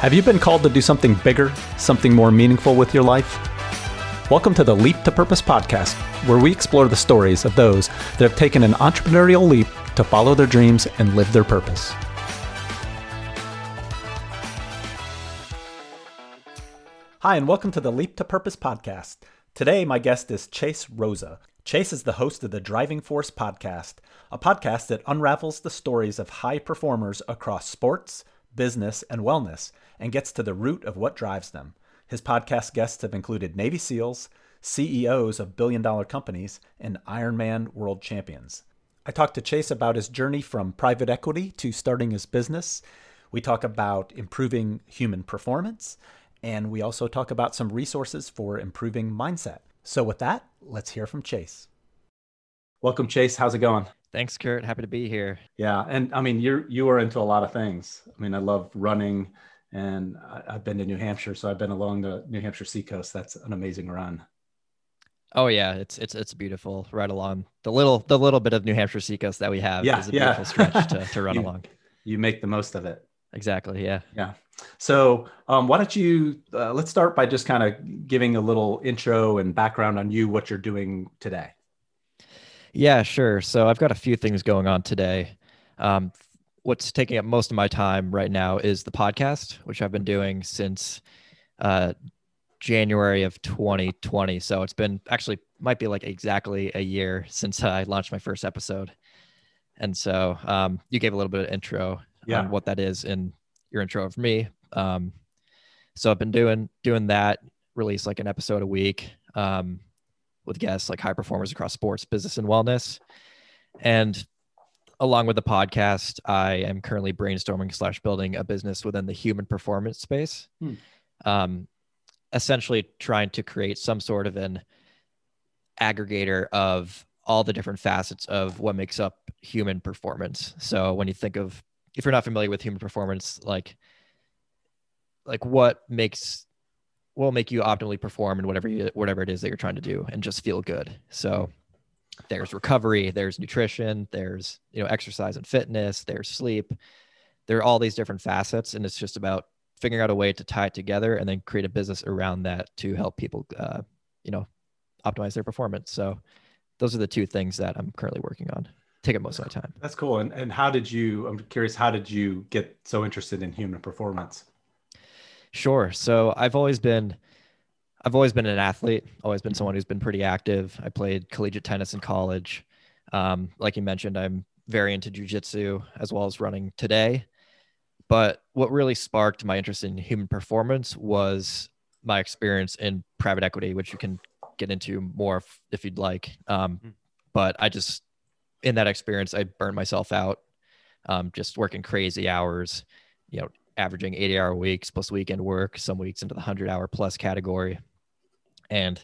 Have you been called to do something bigger, something more meaningful with your life? Welcome to the Leap to Purpose podcast, where we explore the stories of those that have taken an entrepreneurial leap to follow their dreams and live their purpose. Hi, and welcome to the Leap to Purpose podcast. Today, my guest is Chase Rosa. Chase is the host of the Driving Force podcast, a podcast that unravels the stories of high performers across sports, business, and wellness and gets to the root of what drives them. His podcast guests have included Navy SEALs, CEOs of billion dollar companies, and Ironman world champions. I talked to Chase about his journey from private equity to starting his business. We talk about improving human performance, and we also talk about some resources for improving mindset. So, with that, let's hear from Chase. Welcome, Chase. How's it going? Thanks, Kurt. Happy to be here. Yeah, and I mean, you're you are into a lot of things. I mean, I love running, and I, have been to New Hampshire, so I've been along the New Hampshire seacoast. That's an amazing run. Oh yeah, it's it's it's beautiful right along the little the little bit of New Hampshire seacoast that we have. Yeah, is a yeah. beautiful stretch to, to run you, along. You make the most of it. Exactly. Yeah. Yeah. So um, why don't you uh, let's start by just kind of giving a little intro and background on you, what you're doing today. Yeah, sure. So I've got a few things going on today. Um, what's taking up most of my time right now is the podcast, which I've been doing since uh, January of 2020. So it's been actually might be like exactly a year since I launched my first episode. And so um, you gave a little bit of intro yeah. on what that is in your intro of me. Um, so I've been doing doing that, release like an episode a week. Um, with guests like high performers across sports, business, and wellness. And along with the podcast, I am currently brainstorming slash building a business within the human performance space. Hmm. Um, essentially trying to create some sort of an aggregator of all the different facets of what makes up human performance. So when you think of if you're not familiar with human performance, like like what makes will make you optimally perform in whatever you, whatever it is that you're trying to do and just feel good. So there's recovery, there's nutrition, there's you know exercise and fitness, there's sleep. There are all these different facets, and it's just about figuring out a way to tie it together and then create a business around that to help people, uh, you know, optimize their performance. So those are the two things that I'm currently working on. Take up most of my time. That's cool. And and how did you? I'm curious. How did you get so interested in human performance? Sure. So I've always been I've always been an athlete, always been someone who's been pretty active. I played collegiate tennis in college. Um, like you mentioned, I'm very into jujitsu as well as running today. But what really sparked my interest in human performance was my experience in private equity, which you can get into more if, if you'd like. Um, hmm. but I just, in that experience, I burned myself out, um, just working crazy hours, you know, averaging 80 hour weeks plus weekend work, some weeks into the 100 hour plus category. And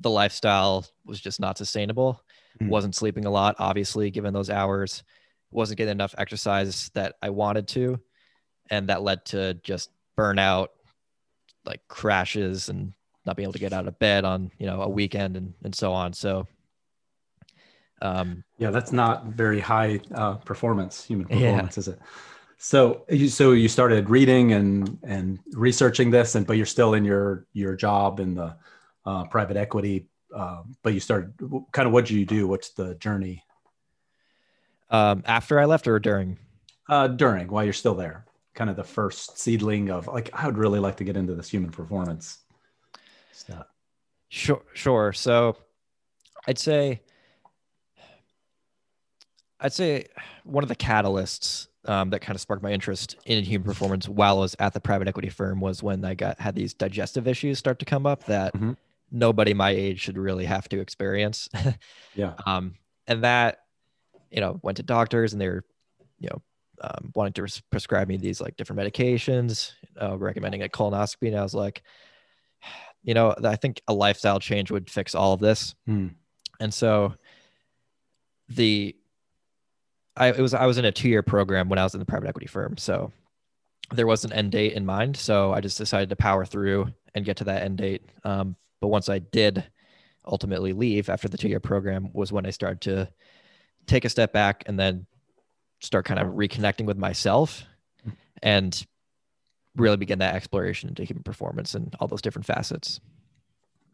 the lifestyle was just not sustainable. Mm. Wasn't sleeping a lot, obviously, given those hours. Wasn't getting enough exercise that I wanted to. And that led to just burnout, like crashes and not being able to get out of bed on, you know, a weekend and, and so on. So, um, yeah, that's not very high uh, performance, human performance, yeah. is it? So you so you started reading and and researching this, and but you're still in your your job in the uh, private equity. Uh, but you started kind of what do you do? What's the journey? Um, after I left or during? Uh, during while you're still there, kind of the first seedling of like I would really like to get into this human performance stuff. Sure, sure. So I'd say I'd say one of the catalysts um, that kind of sparked my interest in human performance while I was at the private equity firm was when I got had these digestive issues start to come up that mm-hmm. Nobody my age should really have to experience. yeah. Um, and that, you know, went to doctors and they were, you know, um, wanting to res- prescribe me these like different medications, uh, recommending a colonoscopy. And I was like, you know, I think a lifestyle change would fix all of this. Mm. And so the I it was I was in a two year program when I was in the private equity firm, so there was an end date in mind. So I just decided to power through and get to that end date. Um, but once I did ultimately leave after the two year program, was when I started to take a step back and then start kind of reconnecting with myself. And really begin that exploration into human performance and all those different facets.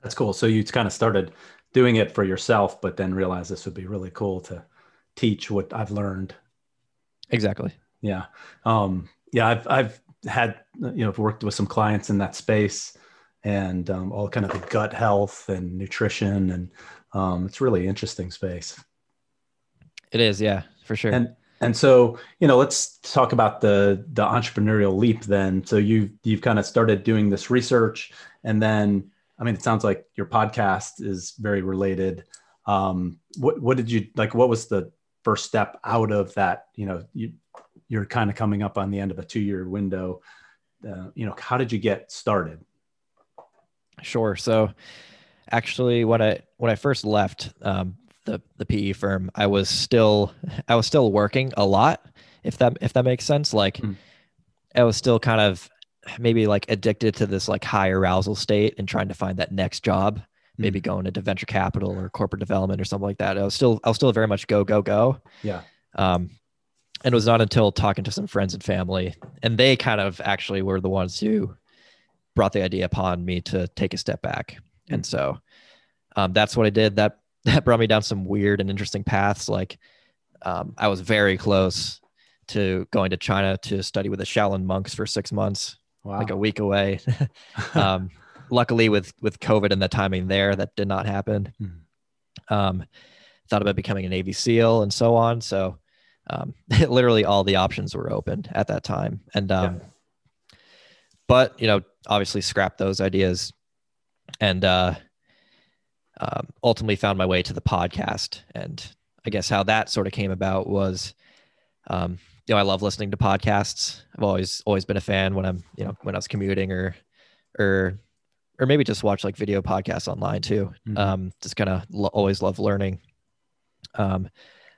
That's cool. So you kind of started doing it for yourself, but then realized this would be really cool to teach what I've learned. Exactly. Yeah. Um, yeah. I've, I've had, you know, I've worked with some clients in that space and um, all kind of the gut health and nutrition. And um, it's really interesting space. It is. Yeah, for sure. And, and so, you know, let's talk about the, the entrepreneurial leap then. So you, you've kind of started doing this research and then, I mean, it sounds like your podcast is very related. Um, what, what did you like? What was the first step out of that? You know, you, you're kind of coming up on the end of a two year window. Uh, you know, how did you get started? Sure. So, actually, when I when I first left um, the the PE firm, I was still I was still working a lot. If that if that makes sense, like mm. I was still kind of maybe like addicted to this like high arousal state and trying to find that next job maybe mm. going into venture capital or corporate development or something like that i was still i was still very much go go go yeah um and it was not until talking to some friends and family and they kind of actually were the ones who brought the idea upon me to take a step back mm. and so um, that's what i did that that brought me down some weird and interesting paths like um, i was very close to going to china to study with the shaolin monks for six months wow. like a week away. um, luckily, with with COVID and the timing there, that did not happen. Mm-hmm. Um, thought about becoming a Navy SEAL and so on. So, um, literally, all the options were open at that time. And, um, yeah. But you know, obviously, scrapped those ideas, and uh, um, ultimately found my way to the podcast. And I guess how that sort of came about was. Um, you know, I love listening to podcasts. I've always always been a fan when I'm, you know, when I was commuting or or or maybe just watch like video podcasts online too. Mm-hmm. Um, just kind of lo- always love learning. Um,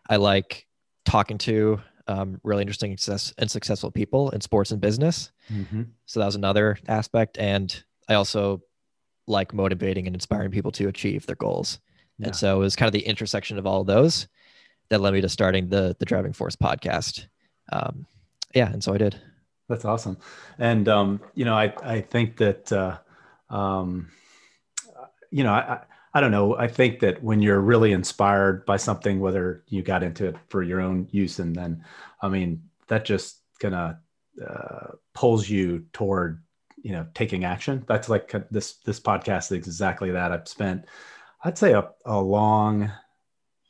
I like talking to um, really interesting success and successful people in sports and business. Mm-hmm. So that was another aspect, and I also like motivating and inspiring people to achieve their goals. Yeah. And so it was kind of the intersection of all of those that led me to starting the the Driving Force podcast um, yeah, and so I did. That's awesome. And, um, you know, I, I think that, uh, um, you know, I, I don't know. I think that when you're really inspired by something, whether you got into it for your own use, and then, I mean, that just kind of uh, pulls you toward, you know, taking action. That's like this this podcast is exactly that. I've spent, I'd say, a, a long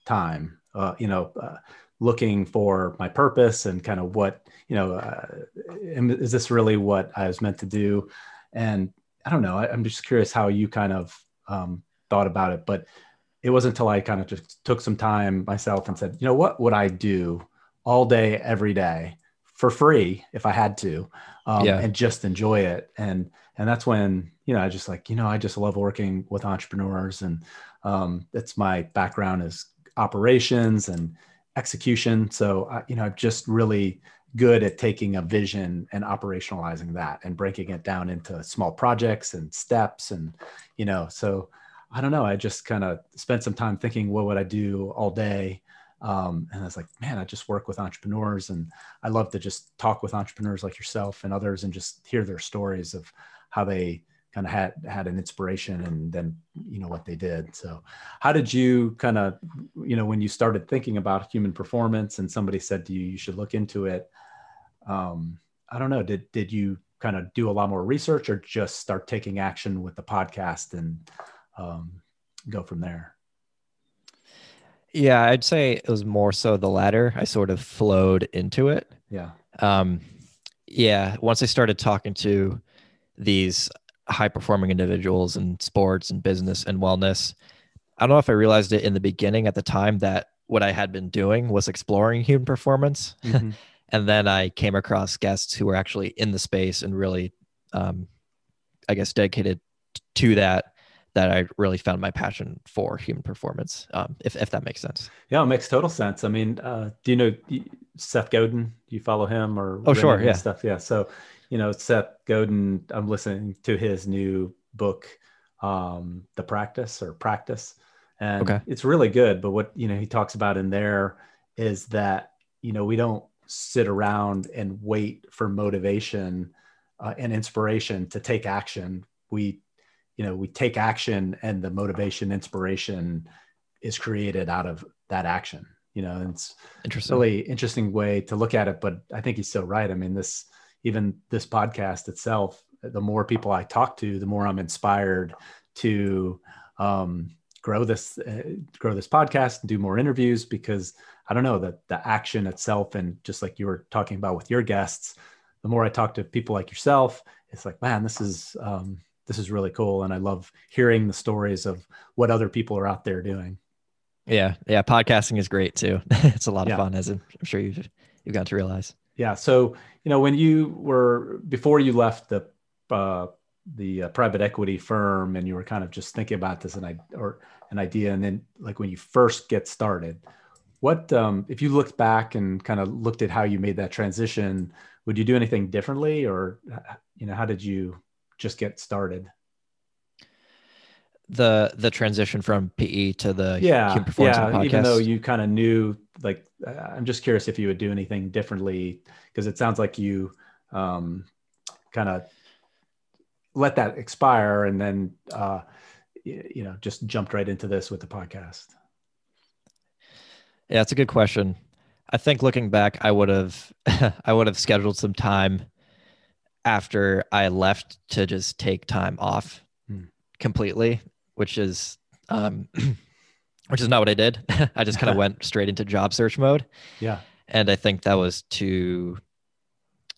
time, uh, you know, uh, looking for my purpose and kind of what you know uh, is this really what i was meant to do and i don't know I, am just curious how you kind of um, thought about it but it wasn't until i kind of just took some time myself and said you know what would i do all day every day for free if i had to um, yeah. and just enjoy it and and that's when you know i just like you know i just love working with entrepreneurs and um, it's my background is operations and execution. So, uh, you know, I'm just really good at taking a vision and operationalizing that and breaking it down into small projects and steps. And, you know, so I don't know. I just kind of spent some time thinking, what would I do all day? Um, and I was like, man, I just work with entrepreneurs and I love to just talk with entrepreneurs like yourself and others and just hear their stories of how they kind of had had an inspiration and then you know what they did so how did you kind of you know when you started thinking about human performance and somebody said to you you should look into it um i don't know did did you kind of do a lot more research or just start taking action with the podcast and um, go from there yeah i'd say it was more so the latter i sort of flowed into it yeah um yeah once i started talking to these high performing individuals in sports and business and wellness. I don't know if I realized it in the beginning at the time that what I had been doing was exploring human performance. Mm-hmm. and then I came across guests who were actually in the space and really, um, I guess, dedicated to that. That I really found my passion for human performance, um, if, if that makes sense. Yeah, it makes total sense. I mean, uh, do you know Seth Godin? Do you follow him or? Oh, sure. Yeah. Stuff. Yeah. So you know, Seth Godin, I'm listening to his new book, um, The Practice or Practice. And okay. it's really good. But what, you know, he talks about in there is that, you know, we don't sit around and wait for motivation uh, and inspiration to take action. We, you know, we take action, and the motivation, inspiration, is created out of that action. You know, it's Interesting. really interesting way to look at it. But I think he's so right. I mean, this even this podcast itself, the more people I talk to, the more I'm inspired to um, grow this uh, grow this podcast and do more interviews because I don't know that the action itself and just like you were talking about with your guests, the more I talk to people like yourself, it's like man, this is um, this is really cool, and I love hearing the stories of what other people are out there doing. Yeah, yeah. Podcasting is great too. it's a lot of Yeah. fun, as I'm I'm sure you've you've got to realize. Yeah. So you know when you were before you left the uh, the uh, private equity firm and you were kind of just thinking about this and I or an idea and then like when you first get started, what um, if you looked back and kind of looked at how you made that transition? Would you do anything differently, or uh, you know how did you just get started? The the transition from PE to the yeah performance yeah podcast. even though you kind of knew like uh, i'm just curious if you would do anything differently because it sounds like you um, kind of let that expire and then uh, you know just jumped right into this with the podcast Yeah, it's a good question. I think looking back, I would have I would have scheduled some time after I left to just take time off Hmm. completely, which is um which is not what I did. I just kind of went straight into job search mode. yeah And I think that was to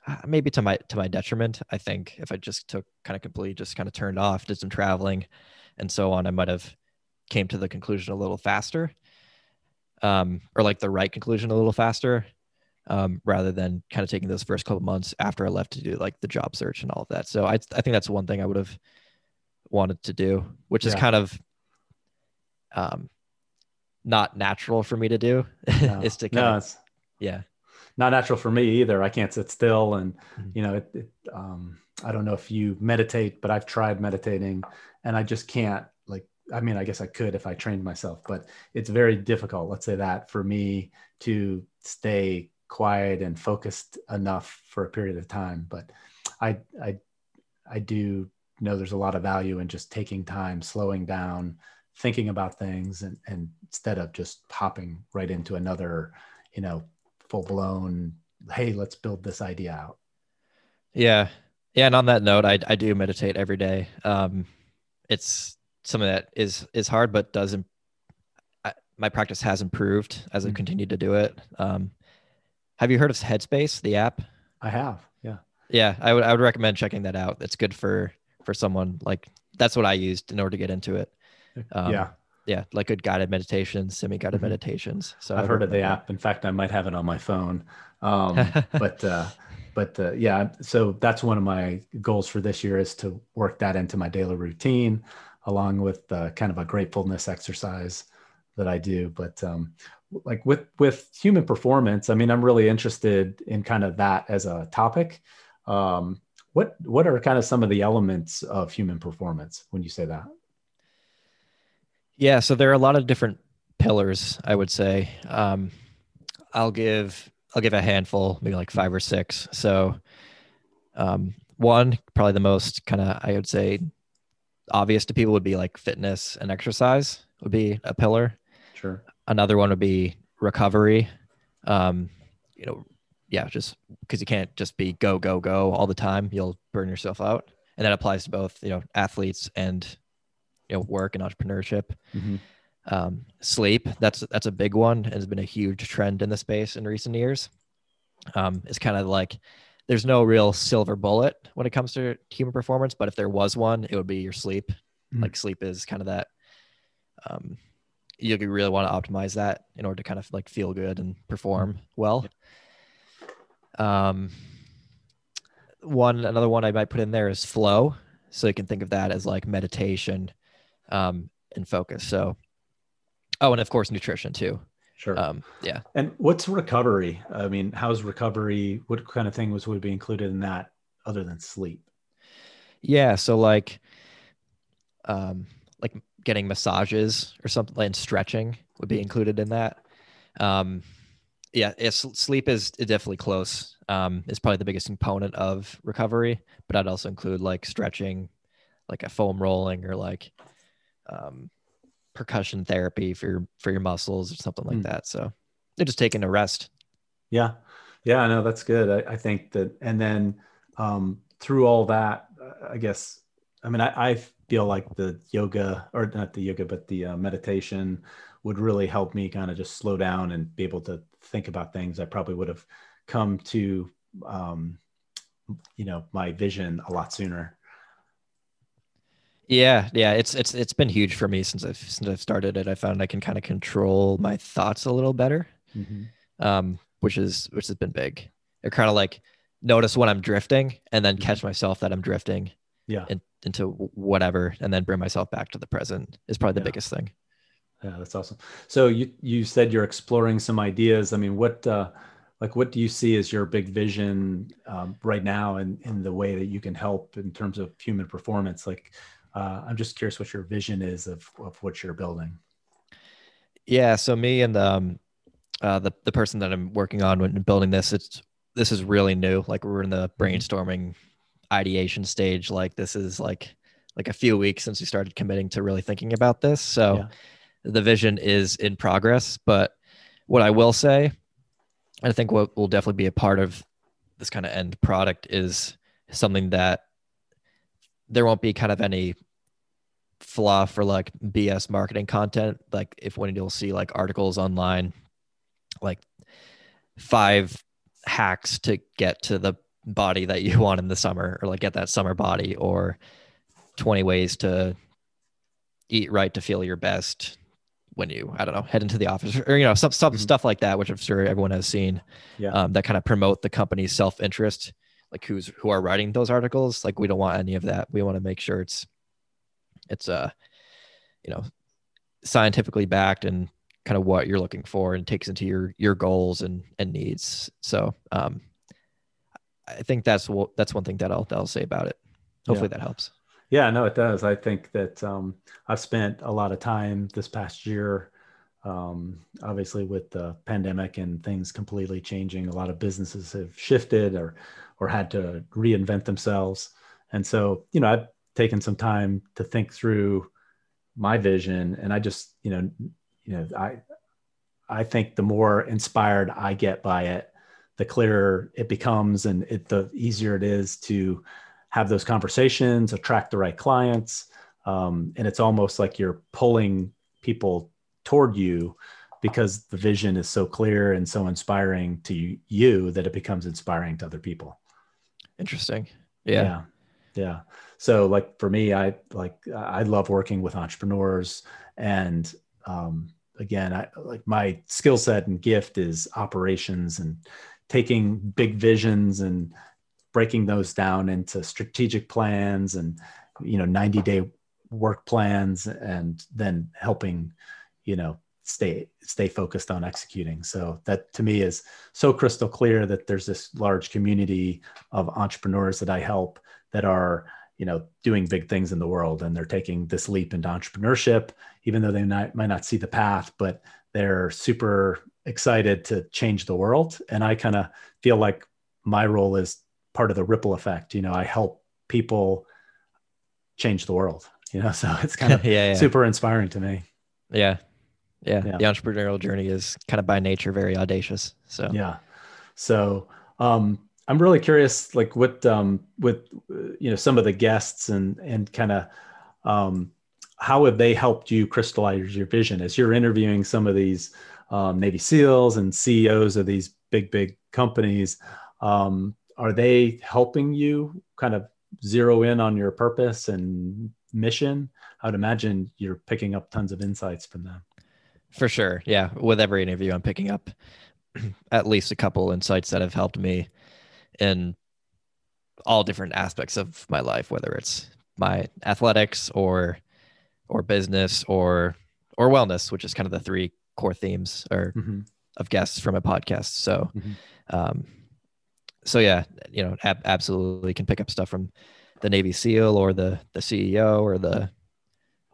uh, maybe to my to my detriment. I think if I just took kind of completely just kind of turned off, did some traveling and so on, I might have came to the conclusion a little faster um, or like the right conclusion a little faster um, rather than kind of taking those first couple months after I left to do like the job search and all of that. So I, I think that's one thing I would have wanted to do, which is kind of um, not natural for me to do no, is to kind no of, yeah. not natural for me either i can't sit still and Mhm. you know it, it, um, i don't know if you meditate but i've tried meditating and i just can't like i mean i guess i could if i trained myself but it's very difficult let's say that for me to stay quiet and focused enough for a period of time but i i i do know there's a lot of value in just taking time slowing down thinking about things and, and instead of just hopping right into another you know full blown hey let's build this idea out Yeah. Yeah. And on that note, I, I do meditate every day. Um, it's something that is, is hard, but does, im- I, my practice has improved as I've Mhm. continued to do it. Um, have you heard of Headspace, the app? i have yeah Yeah, I would, I would recommend checking that out. It's good for, for someone like, that's what I used in order to get into it. Um, yeah Yeah. Like good guided meditations, semi-guided Mhm. meditations. So i've heard of the recommend app in fact i might have it on my phone um, but uh, but uh, yeah so that's one of my goals for this year is to work that into my daily routine along with uh, kind of a gratefulness exercise that i do but um, like with with human performance i mean i'm really interested in kind of that as a topic um, what what are kind of some of the elements of human performance when you say that Yeah, so there are a lot of different pillars, I would say. Um, I'll give I'll give a handful, maybe like five or six. So um, one, probably the most kind of I would say obvious to people would be like fitness and exercise would be a pillar. sure Another one would be recovery. Um, you know, yeah, just because you can't just be go go go all the time, you'll burn yourself out, and that applies to both you know athletes and you know work and entrepreneurship Mhm. um, sleep that's that's a big one and has been a huge trend in the space in recent years um, it's kind of like there's no real silver bullet when it comes to human performance but if there was one it would be your sleep Mhm. like sleep is kind of that um, you really want to optimize that in order to kind of like feel good and perform well um, one another one i might put in there is flow so you can think of that as like meditation um, and focus so Oh, and of course nutrition too. sure Um, yeah. And what's recovery? I mean, how's recovery? What kind of thing was would be included in that other than sleep? Yeah. So like, um, like getting massages or something and stretching would be included in that. Um, yeah, sleep is definitely close. Um, it's probably the biggest component of recovery, but I'd also include like stretching, like a foam rolling or like um, percussion therapy for your for your muscles or something like mm. that. So they're just taking a rest. Yeah, yeah, I know that's good. I, I think that, and then um, through all that, uh, I guess, I mean, I, I, feel like the yoga, or not the yoga, but the uh, meditation would really help me kind of just slow down and be able to think about things. I probably would have come to, um, you know, my vision a lot sooner. Yeah, yeah, it's it's it's been huge for me since I've since I've started it. I found I can kind of control my thoughts a little better, mm-hmm. um, which is which has been big. It kind of like notice when I'm drifting and then catch mm-hmm. myself that I'm drifting, yeah, in, into whatever, and then bring myself back to the present is probably the yeah. biggest thing. Yeah, that's awesome. So you you said you're exploring some ideas. I mean, what uh, like what do you see as your big vision um, right now, in in the way that you can help in terms of human performance? Like uh, I'm just curious what your vision is of, of what you're building. Yeah. So me and the, um, uh, the, the person that I'm working on when building this, it's, this is really new. Like we're in the mm-hmm. brainstorming ideation stage. Like this is like, like a few weeks since we started committing to really thinking about this. So yeah. the vision is in progress, but what I will say, I think what will definitely be a part of this kind of end product is something that there won't be kind of any fluff or like BS marketing content. Like if when you'll see like articles online, like five hacks to get to the body that you want in the summer or like get that summer body or 20 ways to eat right to feel your best when you i don't know head into the office or you know some, some mm-hmm. stuff like that which i'm sure everyone has seen yeah. um, that kind of promote the company's self-interest like who's who are writing those articles like we don't want any of that we want to make sure it's it's uh you know scientifically backed and kind of what you're looking for and takes into your your goals and and needs so um i think that's what that's one thing that i'll that i'll say about it. Hopefully yeah. that helps. Yeah no it does. I think that um i've spent a lot of time this past year um, obviously with the pandemic and things completely changing a lot of businesses have shifted or or had to reinvent themselves. And so you know i've taken some time to think through my vision and i just you know you know i i think the more inspired i get by it the clearer it becomes and it the easier it is to have those conversations attract the right clients. Um, and it's almost like you're pulling people toward you because the vision is so clear and so inspiring to you that it becomes inspiring to other people. Interesting. Yeah. Yeah, yeah. So like for me i like i love working with entrepreneurs and um, again i like my skill set and gift is operations and taking big visions and breaking those down into strategic plans and you know 90 day work plans and then helping you know stay stay focused on executing. So that to me is so crystal clear that there's this large community of entrepreneurs that i help that are you know doing big things in the world and they're taking this leap into entrepreneurship even though they might, might not see the path but they're super excited to change the world. And i kind of feel like my role is part of the ripple effect you know i help people change the world you know so it's kind of yeah, yeah. super inspiring to me. Yeah. yeah. Yeah. The entrepreneurial journey is kind of by nature very audacious so. Yeah. So um I'm really curious, like what um, with you know some of the guests and and kind of um, how have they helped you crystallize your vision? As you're interviewing some of these um, Navy SEALs and CEOs of these big big companies? Um, are they helping you kind of zero in on your purpose and mission? I would imagine you're picking up tons of insights from them. For sure, yeah. With every interview, I'm picking up at least a couple insights that have helped me in all different aspects of my life, whether it's my athletics or or business or or wellness, which is kind of the three core themes or mm-hmm. of guests from a podcast. So, mm-hmm. um, so yeah, you know, ab- absolutely can pick up stuff from the Navy SEAL or the the CEO or the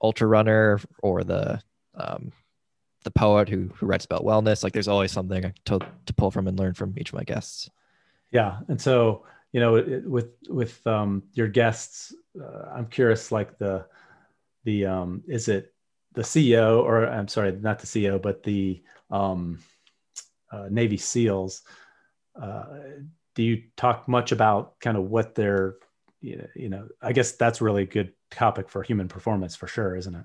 ultra runner or the um, the poet who who writes about wellness. Like there's always something to to pull from and learn from each of my guests. Yeah, and so you know, it, with with um, your guests, uh, I'm curious, like the the um, is it the CEO or I'm sorry, not the CEO, but the um, uh, Navy SEALs. Uh, do you talk much about kind of what they're, you know, I guess that's really a good topic for human performance for sure, isn't it?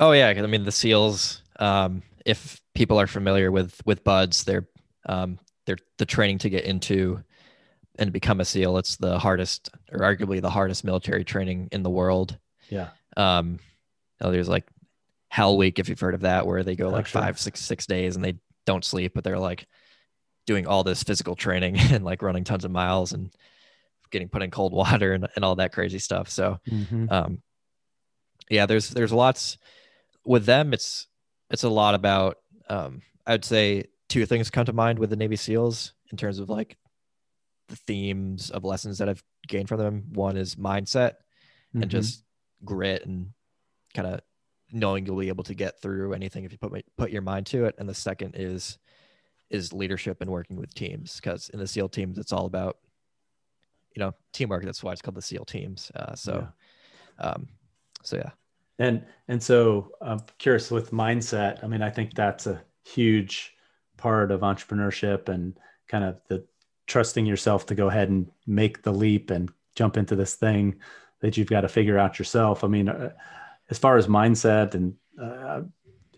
Oh yeah, I mean the SEALs. Um, if people are familiar with with BUD/S, they're um, they're the training to get into and become a SEAL. It's the hardest, or arguably the hardest military training in the world. Yeah. Um, know, there's like Hell Week, if you've heard of that, where they go Oh, like sure. five, six, six days and they don't sleep, but they're like doing all this physical training and like running tons of miles and getting put in cold water and, and all that crazy stuff. So, Mhm. um, yeah, there's there's lots with them. It's it's a lot about. Um, I'd say two things come to mind with the Navy SEALs in terms of like the themes of lessons that I've gained from them. One is mindset and Mhm. just grit and kind of knowing you'll be able to get through anything if you put my, put your mind to it. And the second is is leadership and working with teams because in the SEAL teams it's all about you know teamwork. That's why it's called the SEAL teams. Uh, so, um, so yeah. And and so I'm curious with mindset. I mean, I think that's a huge part of entrepreneurship and kind of the trusting yourself to go ahead and make the leap and jump into this thing that you've got to figure out yourself. I mean, uh, as far as mindset and uh,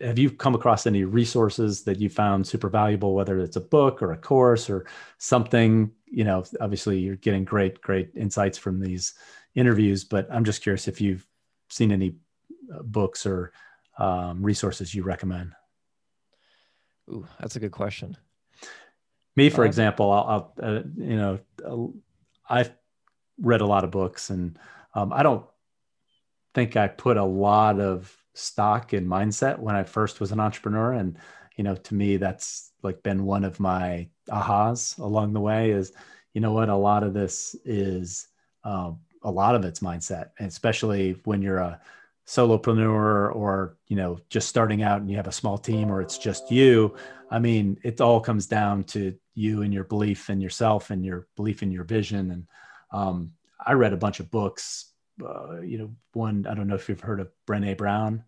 have you come across any resources that you found super valuable, whether it's a book or a course or something? You know, obviously you're getting great, great insights from these interviews, but I'm just curious if you've seen any uh, books or um, resources you recommend. Ooh, that's a good question. Me, for Um, example, I'll, I'll uh, you know, uh, I've read a lot of books, and um, I don't think I put a lot of stock in mindset when I first was an entrepreneur. And you know, to me, that's like been one of my ahas along the way. Is you know what? A lot of this is um, a lot of it's mindset, and especially when you're a solopreneur or you know just starting out and you have a small team or it's just you I mean, it all comes down to you and your belief in yourself and your belief in your vision. And um, I read a bunch of books. Uh, you know, one I don't know if you've heard of Brene Brown,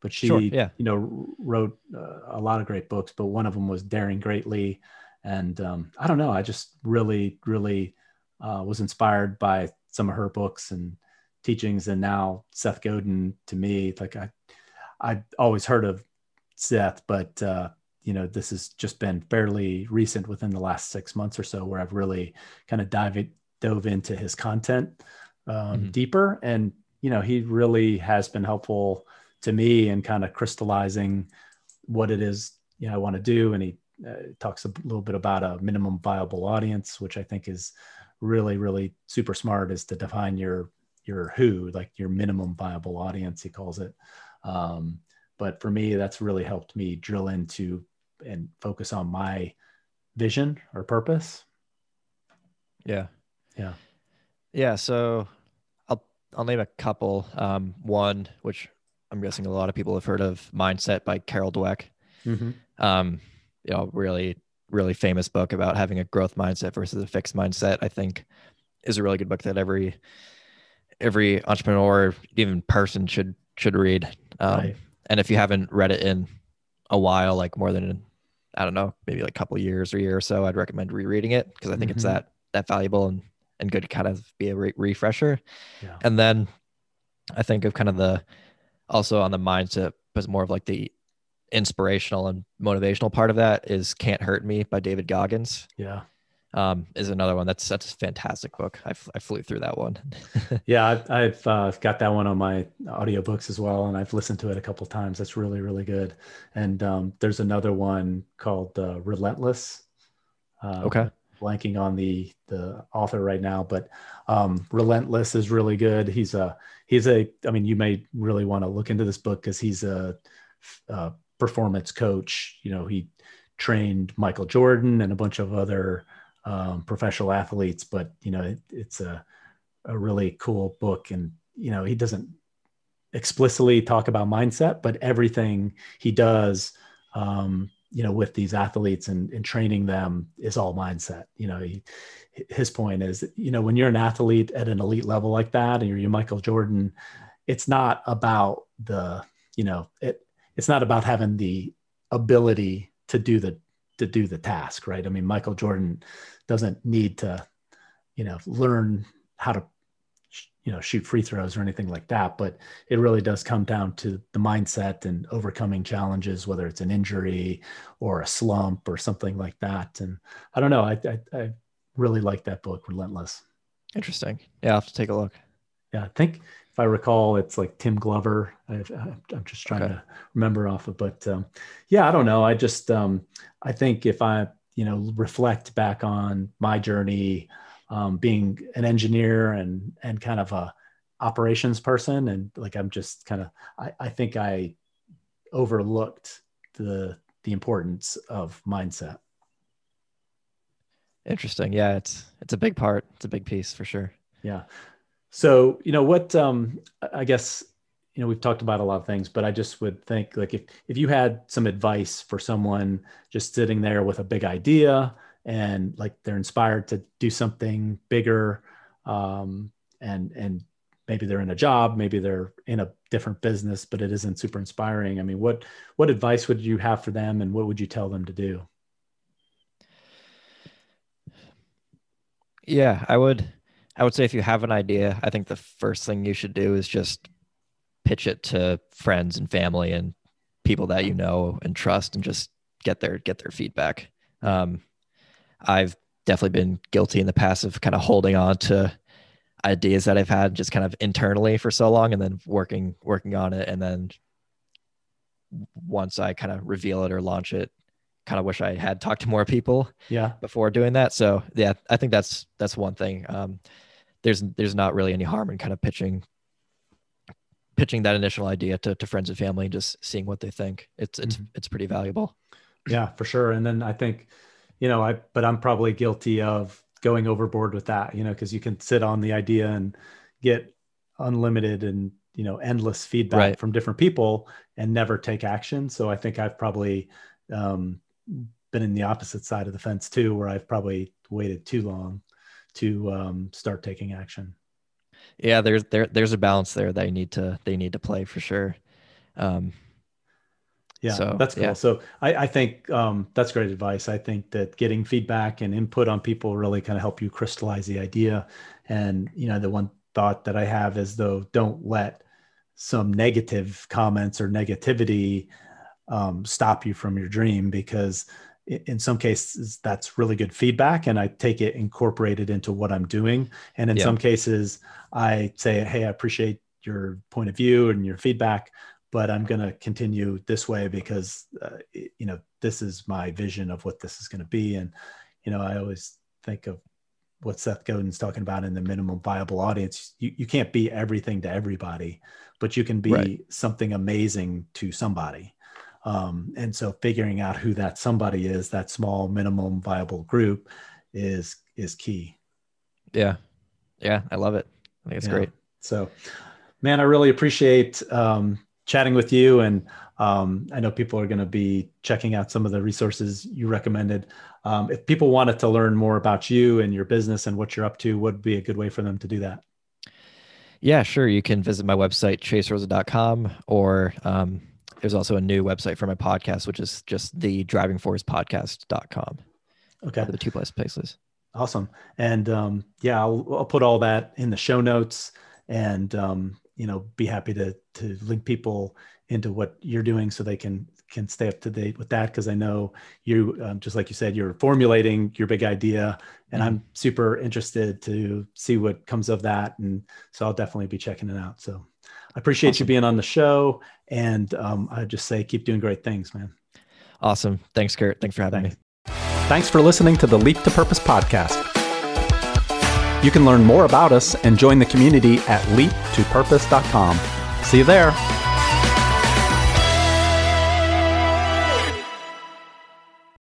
but she, Sure, yeah. you know, wrote uh, a lot of great books. But one of them was Daring Greatly, and um, I don't know. I just really, really uh, was inspired by some of her books and teachings. And now Seth Godin, to me, like I, I always heard of Seth, but uh, you know, this has just been fairly recent within the last six months or so where I've really kind of dive it, dove into his content um, Mhm. deeper. And, you know, he really has been helpful to me in kind of crystallizing what it is, you know, I want to do. And he uh, talks a little bit about a minimum viable audience, which I think is really, really super smart is to define your, your who, like your minimum viable audience, he calls it. Um, but for me, that's really helped me drill into and focus on my vision or purpose. Yeah. Yeah. Yeah. So I'll name a couple. Um, one, which I'm guessing a lot of people have heard of, Mindset by Carol Dweck. Mm-hmm. Um, you know, really, really famous book about having a growth mindset versus a fixed mindset. I think is a really good book that every every entrepreneur, even person, should should read. Um, Right. And if you haven't read it in a while, like more than I don't know, maybe like a couple years or a year or so, I'd recommend rereading it because I think it's Mhm. that that valuable and and good to kind of be a re- refresher. Yeah. And then I think of kind of the also on the mindset, but more of like the inspirational and motivational part of that is "Can't Hurt Me" by David Goggins. Yeah. Um, is another one that's that's a fantastic book. I, f- I flew through that one. Yeah. I've, I've uh, got that one on my audiobooks as well. And I've listened to it a couple times. That's really, really good. And um, there's another one called uh, Relentless. Uh, Okay. Blanking on the the author right now, but um, Relentless is really good. He's a he's a. I mean, you may really want to look into this book because he's a, a performance coach. You know, he trained Michael Jordan and a bunch of other um, professional athletes. But you know, it, it's a a really cool book, and you know, he doesn't. explicitly talk about mindset, but everything he does, um, you know, with these athletes and, and training them is all mindset. You know, he, his point is, you know, when you're an athlete at an elite level like that, and you're, you're Michael Jordan, it's not about the, you know, it, it's not about having the ability to do the to do the task, right? I mean, Michael Jordan doesn't need to, you know, learn how to you know shoot free throws or anything like that but it really does come down to the mindset and overcoming challenges whether it's an injury or a slump or something like that. And i don't know i i, I really like that book relentless. Interesting. Yeah i'll have to take a look. Yeah i think if i recall it's like tim glover. I, am just trying okay. to remember off of but um, yeah i don't know. I just um, i think if i you know reflect back on my journey um, being an engineer and and kind of a operations person. And like i'm just kind of I, I think i overlooked the the importance of mindset. Interesting. Yeah it's it's a big part. It's a big piece for sure. Yeah. So you know what um i guess you know we've talked about a lot of things but i just would think like if if you had some advice for someone just sitting there with a big idea and like they're inspired to do something bigger um, and and maybe they're in a job maybe they're in a different business but it isn't super inspiring. I mean what what advice would you have for them and what would you tell them to do? Yeah i would i would say if you have an idea i think the first thing you should do is just pitch it to friends and family and people that you know and trust and just get their get their feedback. Um, I've definitely been guilty in the past of kind of holding on to ideas that I've had just kind of internally for so long and then working working on it. And then once I kind of reveal it or launch it kind of wish I had talked to more people yeah. before doing that. So yeah I think that's that's one thing. Um there's there's not really any harm in kind of pitching pitching that initial idea to, to friends and family and just seeing what they think. It's it's mm-hmm. it's pretty valuable. Yeah for sure. And then I think you know, I but I'm probably guilty of going overboard with that, you know, because you can sit on the idea and get unlimited and you know endless feedback right. from different people and never take action. So I think I've probably um, been in the opposite side of the fence too, where I've probably waited too long to um, start taking action. Yeah, there's there there's a balance there they need to they need to play for sure. Um, yeah, so, that's cool. Yeah. So I, I think um, that's great advice. I think that getting feedback and input on people really kind of help you crystallize the idea. And you know, the one thought that I have is though, don't let some negative comments or negativity um, stop you from your dream because in some cases that's really good feedback and i take it incorporated into what i'm doing and in yeah. some cases i say hey i appreciate your point of view and your feedback but I'm going to continue this way because, uh, you know, this is my vision of what this is going to be. And, you know, I always think of what Seth Godin's talking about in the minimum viable audience. You, you can't be everything to everybody, but you can be right. something amazing to somebody. Um, and so figuring out who that somebody is, that small minimum viable group is, is key. Yeah. Yeah. I love it. I think it's yeah. great. So, man, I really appreciate um, chatting with you. And um, I know people are going to be checking out some of the resources you recommended. Um, if people wanted to learn more about you and your business and what you're up to, what would be a good way for them to do that? Yeah, sure. You can visit my website, chaserosa.com, or um, there's also a new website for my podcast, which is just the drivingforcepodcast.com. Okay. The two places. Awesome. And um, yeah, I'll, I'll, put all that in the show notes. And um, you know be happy to to link people into what you're doing so they can can stay up to date with that. Because I know you um, just like you said you're formulating your big idea and mm-hmm. I'm super interested to see what comes of that. And so I'll definitely be checking it out. So I appreciate awesome. you being on the show. And um, I just say keep doing great things man. Awesome. Thanks Kurt. Thanks for having thanks. me. Thanks for listening to the Leap to Purpose podcast you can learn more about us and join the community at leaptopurpose.com. See you there.